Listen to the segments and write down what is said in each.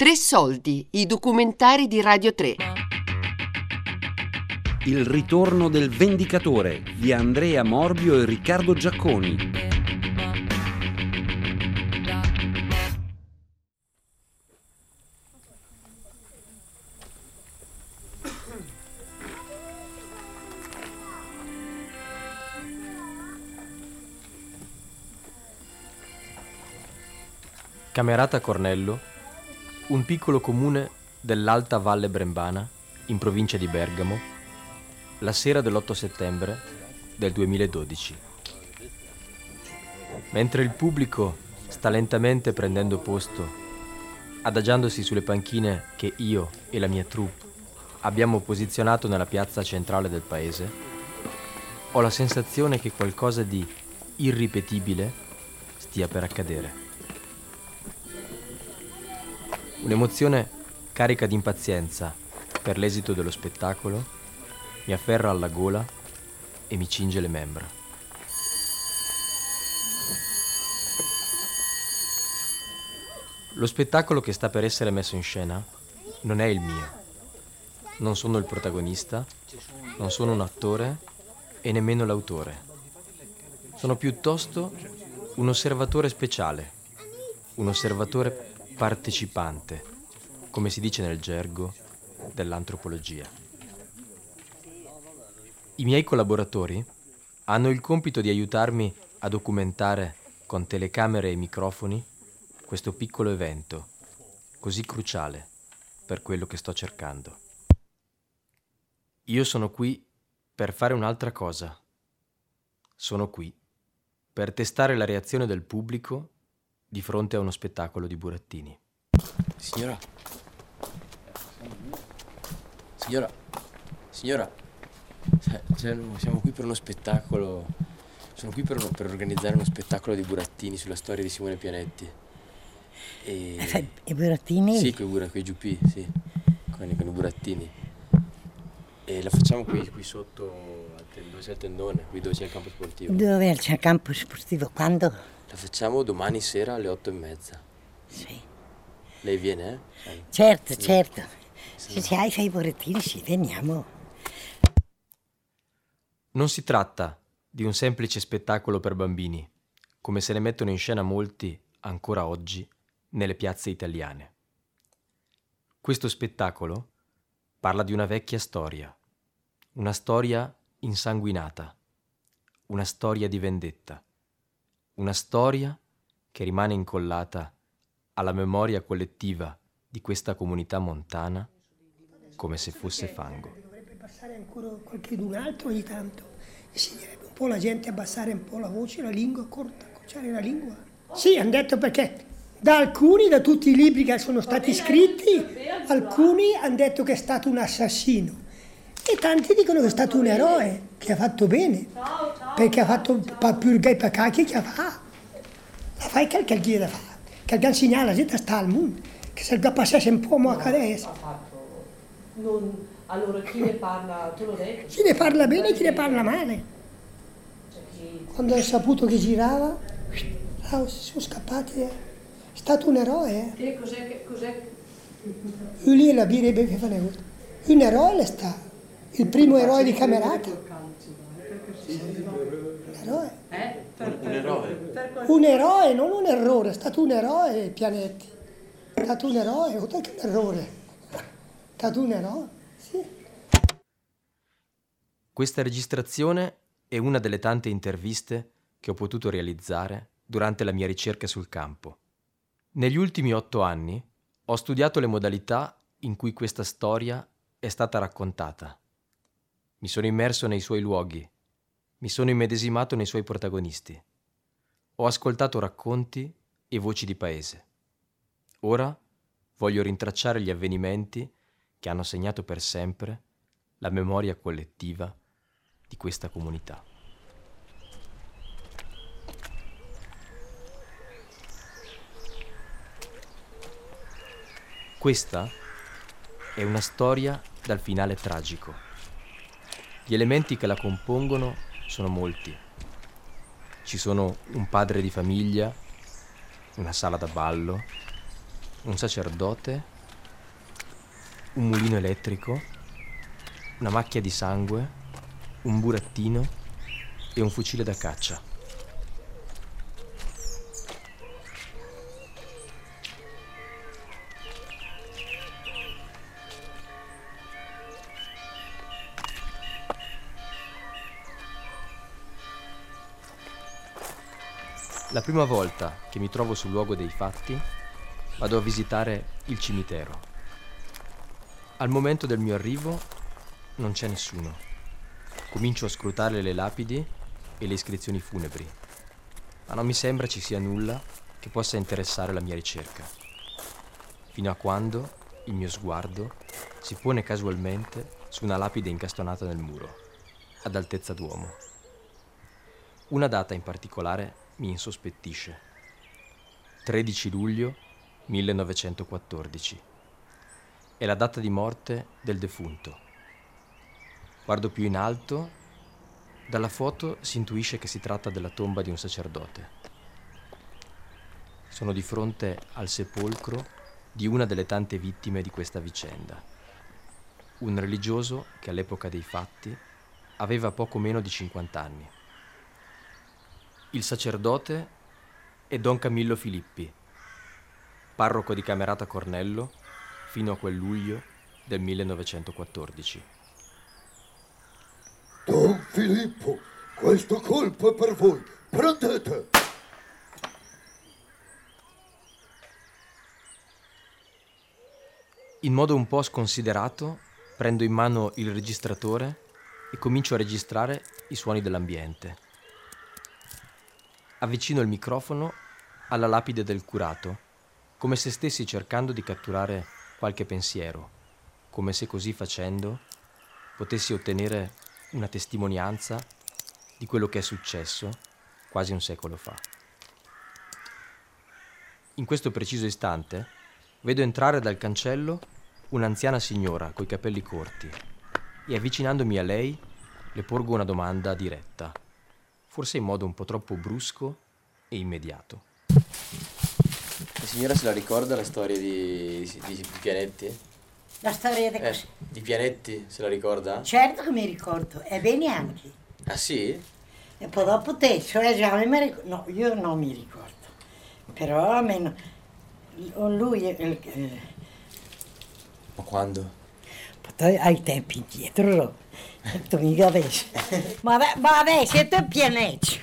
Tre soldi, i documentari di Radio 3. Il ritorno del Vendicatore di Andrea Morbio e Riccardo Giacconi. Camerata Cornello, un piccolo comune dell'Alta Valle Brembana, in provincia di Bergamo, la sera dell'8 settembre del 2012. Mentre il pubblico sta lentamente prendendo posto, adagiandosi sulle panchine che io e la mia troupe abbiamo posizionato nella piazza centrale del paese, ho la sensazione che qualcosa di irripetibile stia per accadere. Un'emozione carica di impazienza per l'esito dello spettacolo mi afferra alla gola e mi cinge le membra. Lo spettacolo che sta per essere messo in scena non è il mio. Non sono il protagonista, non sono un attore e nemmeno l'autore. Sono piuttosto un osservatore speciale, un osservatore partecipante, come si dice nel gergo dell'antropologia. I miei collaboratori hanno il compito di aiutarmi a documentare con telecamere e microfoni questo piccolo evento, così cruciale per quello che sto cercando. Io sono qui per fare un'altra cosa. Sono qui per testare la reazione del pubblico di fronte a uno spettacolo di burattini. Signora. Signora. Signora. Cioè, siamo qui per uno spettacolo. Sono qui per, per, organizzare uno spettacolo di burattini sulla storia di Simone Pianetti. E... I burattini? Sì, con i giuppi, sì. Con, con, i burattini. E la facciamo qui, qui sotto, dove c'è il tendone, qui dove c'è il campo sportivo. Dove c'è il campo sportivo? Quando? La facciamo domani sera alle otto e mezza. Sì. Lei viene? Eh? Certo, sì. certo. Se sì. hai i burattini, sì, veniamo. Non si tratta di un semplice spettacolo per bambini, come se ne mettono in scena molti ancora oggi nelle piazze italiane. Questo spettacolo parla di una vecchia storia, una storia insanguinata, una storia di vendetta. Una storia che rimane incollata alla memoria collettiva di questa comunità montana come se fosse fango. Dovrebbe passare ancora qualche d'un altro ogni tanto, insegnerebbe un po' la gente a abbassare un po' la voce, la lingua corta, accorciare la lingua. Sì, hanno detto perché da alcuni, da tutti i libri che sono stati scritti, alcuni hanno detto che è stato un assassino e tanti dicono che è stato un eroe, che ha fatto bene, perché ha fatto più i peccati che fa. La fai qualche giro fa, che ha insegnato la gente sta al mondo, che se il passasse un po' a cadere. Non, allora chi ne parla, tu lo detto? Chi ne parla bene e chi ne parla male. Quando ha saputo che girava, oh, si sono scappati. È stato un eroe. Eh. E cos'è, cos'è? Lui la birra che fa Un eroe è stato il primo eroe di Camerata. Un eroe. Eh? Un eroe. Un eroe, non un errore, è stato un eroe Pianetti. È stato un eroe, oltre che un errore. È stato un eroe, sì. Questa registrazione è una delle tante interviste che ho potuto realizzare durante la mia ricerca sul campo. Negli ultimi otto anni ho studiato le modalità in cui questa storia è stata raccontata mi sono immerso nei suoi luoghi, mi sono immedesimato nei suoi protagonisti. Ho ascoltato racconti e voci di paese. Ora voglio rintracciare gli avvenimenti che hanno segnato per sempre la memoria collettiva di questa comunità. Questa è una storia dal finale tragico. Gli elementi che la compongono sono molti. Ci sono un padre di famiglia, una sala da ballo, un sacerdote, un mulino elettrico, una macchia di sangue, un burattino e un fucile da caccia. La prima volta che mi trovo sul luogo dei fatti, vado a visitare il cimitero. Al momento del mio arrivo non c'è nessuno. Comincio a scrutare le lapidi e le iscrizioni funebri, ma non mi sembra ci sia nulla che possa interessare la mia ricerca, fino a quando il mio sguardo si pone casualmente su una lapide incastonata nel muro, ad altezza d'uomo. Una data in particolare mi insospettisce. 13 luglio 1914. È la data di morte del defunto. Guardo più in alto, dalla foto si intuisce che si tratta della tomba di un sacerdote. Sono di fronte al sepolcro di una delle tante vittime di questa vicenda. Un religioso che all'epoca dei fatti aveva poco meno di 50 anni. Il sacerdote è Don Camillo Filippi, parroco di Camerata Cornello fino a quel luglio del 1914. Don Filippo, questo colpo è per voi. Prendete! In modo un po' sconsiderato, prendo in mano il registratore e comincio a registrare i suoni dell'ambiente. Avvicino il microfono alla lapide del curato, come se stessi cercando di catturare qualche pensiero, come se così facendo potessi ottenere una testimonianza di quello che è successo quasi un secolo fa. In questo preciso istante vedo entrare dal cancello un'anziana signora coi capelli corti e avvicinandomi a lei le porgo una domanda diretta forse in modo un po' troppo brusco e immediato. La signora se la ricorda la storia di, di, di Pianetti? La storia di Eh, così. di Pianetti se la ricorda? Certo che mi ricordo, e bene anche. Ah sì? E poi dopo te, cioè già mi ricordo. No, io non mi ricordo. Però almeno lui è il- eh, Ma quando? Ai tempi indietro, tu mica adesso. ma, ave- ma adesso tu pianeti.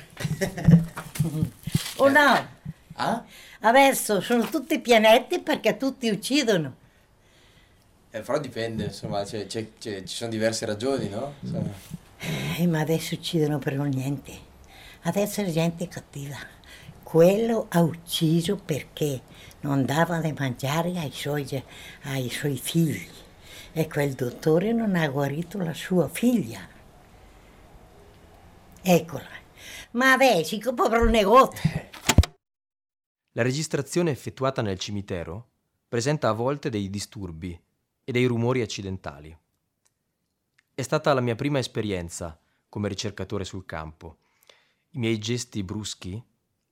o no? Ah? Adesso sono tutti pianetti perché tutti uccidono. Eh, però dipende, insomma, c'è- c'è- c'è- ci sono diverse ragioni, no? Insomma, Eh, ma adesso uccidono per un niente. Adesso è gente cattiva. Quello ha ucciso perché non dava da mangiare ai suoi, ai suoi figli. E quel dottore non ha guarito la sua figlia. Eccola. Ma adesso che povero negozio. La registrazione effettuata nel cimitero presenta a volte dei disturbi e dei rumori accidentali. È stata la mia prima esperienza come ricercatore sul campo. I miei gesti bruschi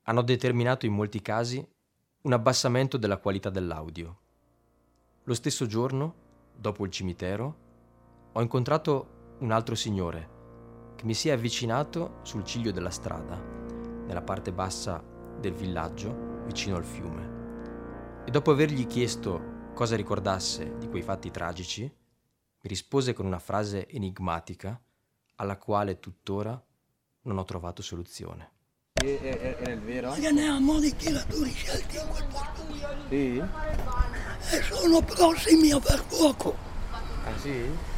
hanno determinato in molti casi un abbassamento della qualità dell'audio. Lo stesso giorno, dopo il cimitero, ho incontrato un altro signore che mi si è avvicinato sul ciglio della strada, nella parte bassa del villaggio, vicino al fiume. E dopo avergli chiesto cosa ricordasse di quei fatti tragici, mi rispose con una frase enigmatica alla quale tuttora non ho trovato soluzione. Ne ha modificatori scelti in quel posto. Sì? E sono prossimi a far fuoco. Ah sì?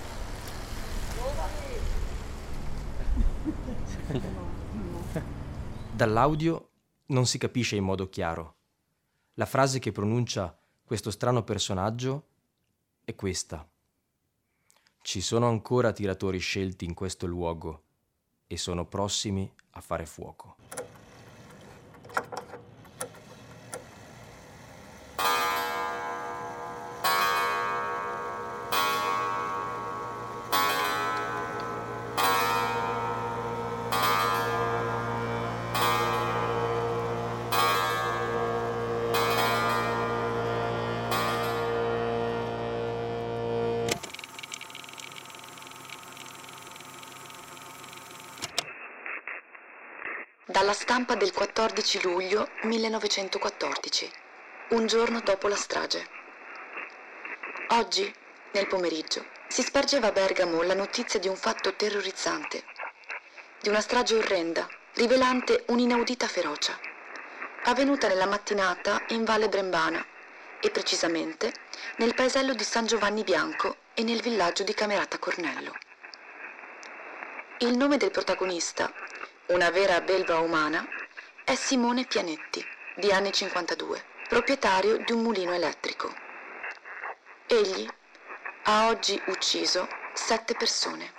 Dall'audio non si capisce in modo chiaro. La frase che pronuncia questo strano personaggio è questa. Ci sono ancora tiratori scelti in questo luogo e sono prossimi a fare fuoco. Dalla stampa del 14 luglio 1914, un giorno dopo la strage. Oggi, nel pomeriggio, si spargeva a Bergamo la notizia di un fatto terrorizzante, di una strage orrenda, rivelante un'inaudita ferocia, avvenuta nella mattinata in Valle Brembana e precisamente nel paesello di San Giovanni Bianco e nel villaggio di Camerata Cornello. Il nome del protagonista, una vera belva umana, è Simone Pianetti, di anni 52, proprietario di un mulino elettrico. Egli ha oggi ucciso sette persone.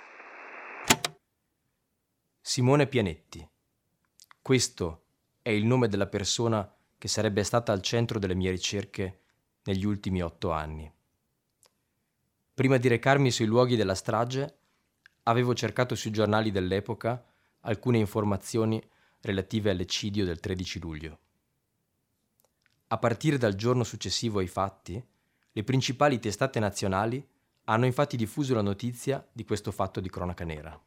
Simone Pianetti. Questo è il nome della persona che sarebbe stata al centro delle mie ricerche negli ultimi otto anni. Prima di recarmi sui luoghi della strage, avevo cercato sui giornali dell'epoca alcune informazioni relative all'eccidio del 13 luglio. A partire dal giorno successivo ai fatti, le principali testate nazionali hanno infatti diffuso la notizia di questo fatto di cronaca nera.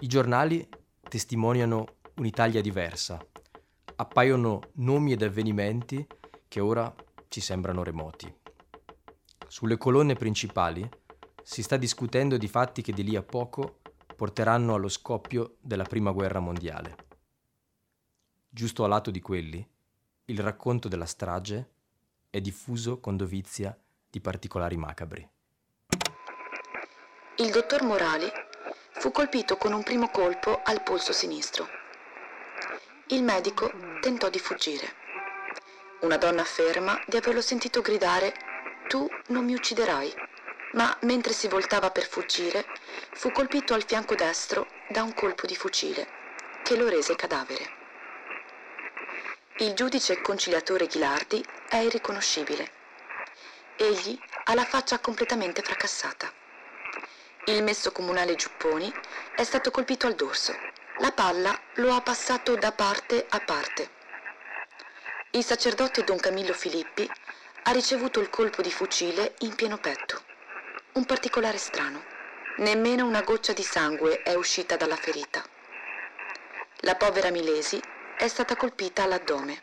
I giornali testimoniano un'Italia diversa, appaiono nomi ed avvenimenti che ora ci sembrano remoti. Sulle colonne principali si sta discutendo di fatti che di lì a poco porteranno allo scoppio della Prima Guerra Mondiale. Giusto a lato di quelli, il racconto della strage è diffuso con dovizia di particolari macabri. Il dottor Morali fu colpito con un primo colpo al polso sinistro. Il medico tentò di fuggire. Una donna afferma di averlo sentito gridare Tu non mi ucciderai, ma mentre si voltava per fuggire fu colpito al fianco destro da un colpo di fucile che lo rese cadavere. Il giudice conciliatore Ghilardi è irriconoscibile. Egli ha la faccia completamente fracassata. Il messo comunale Giupponi è stato colpito al dorso. La palla lo ha passato da parte a parte. Il sacerdote Don Camillo Filippi ha ricevuto il colpo di fucile in pieno petto. Un particolare strano. Nemmeno una goccia di sangue è uscita dalla ferita. La povera Milesi è stata colpita all'addome.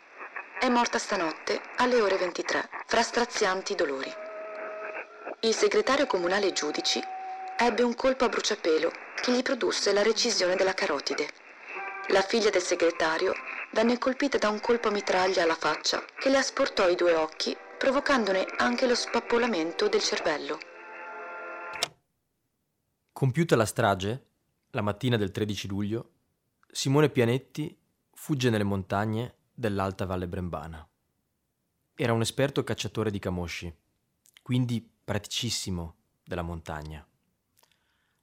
È morta stanotte alle ore 23, fra strazianti dolori. Il segretario comunale Giudici ebbe un colpo a bruciapelo che gli produsse la recisione della carotide. La figlia del segretario venne colpita da un colpo a mitraglia alla faccia che le asportò i due occhi, provocandone anche lo spappolamento del cervello. Compiuta la strage, la mattina del 13 luglio, Simone Pianetti fugge nelle montagne dell'Alta Valle Brembana. Era un esperto cacciatore di camosci, quindi praticissimo della montagna.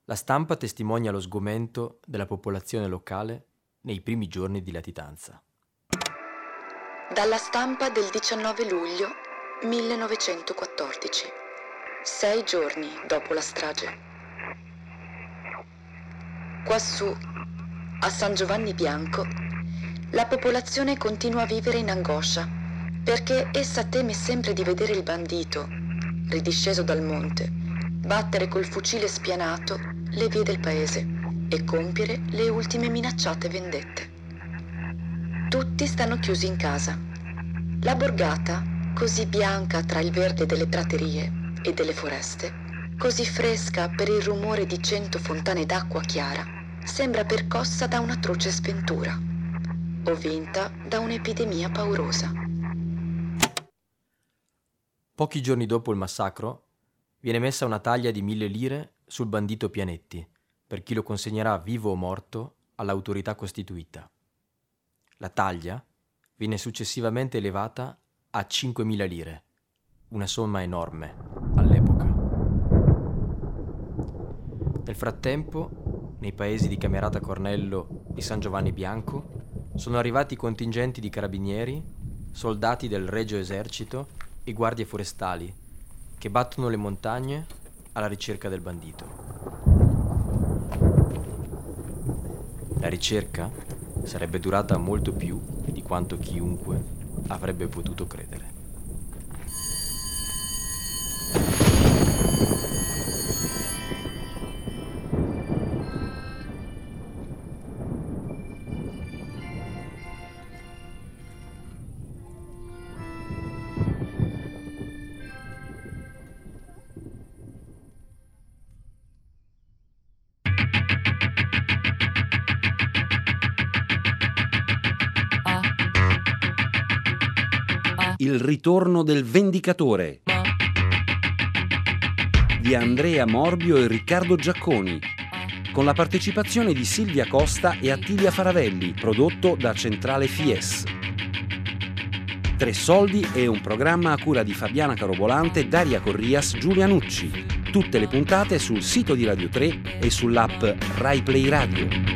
La stampa testimonia lo sgomento della popolazione locale nei primi giorni di latitanza. Dalla stampa del 19 luglio 1914, sei giorni dopo la strage. Quassù, a San Giovanni Bianco, la popolazione continua a vivere in angoscia perché essa teme sempre di vedere il bandito, ridisceso dal monte, battere col fucile spianato le vie del paese e compiere le ultime minacciate vendette. Tutti stanno chiusi in casa. La borgata, così bianca tra il verde delle praterie e delle foreste, così fresca per il rumore di cento fontane d'acqua chiara, sembra percossa da un'atroce sventura o vinta da un'epidemia paurosa. Pochi giorni dopo il massacro, viene messa una taglia di mille lire sul bandito Pianetti, per chi lo consegnerà vivo o morto all'autorità costituita. La taglia viene successivamente elevata a 5.000 lire, una somma enorme all'epoca. Nel frattempo, nei paesi di Camerata Cornello e San Giovanni Bianco, sono arrivati contingenti di carabinieri, soldati del Regio Esercito e guardie forestali che battono le montagne alla ricerca del bandito. La ricerca sarebbe durata molto più di quanto chiunque avrebbe potuto credere. Il ritorno del Vendicatore di Andrea Morbio e Riccardo Giacconi, con la partecipazione di Silvia Costa e Attilia Faravelli, prodotto da Centrale Fies. Tre soldi è un programma a cura di Fabiana Carobolante, Daria Corrias, Giulia Nucci. Tutte le puntate sul sito di Radio 3 e sull'app RaiPlay Radio.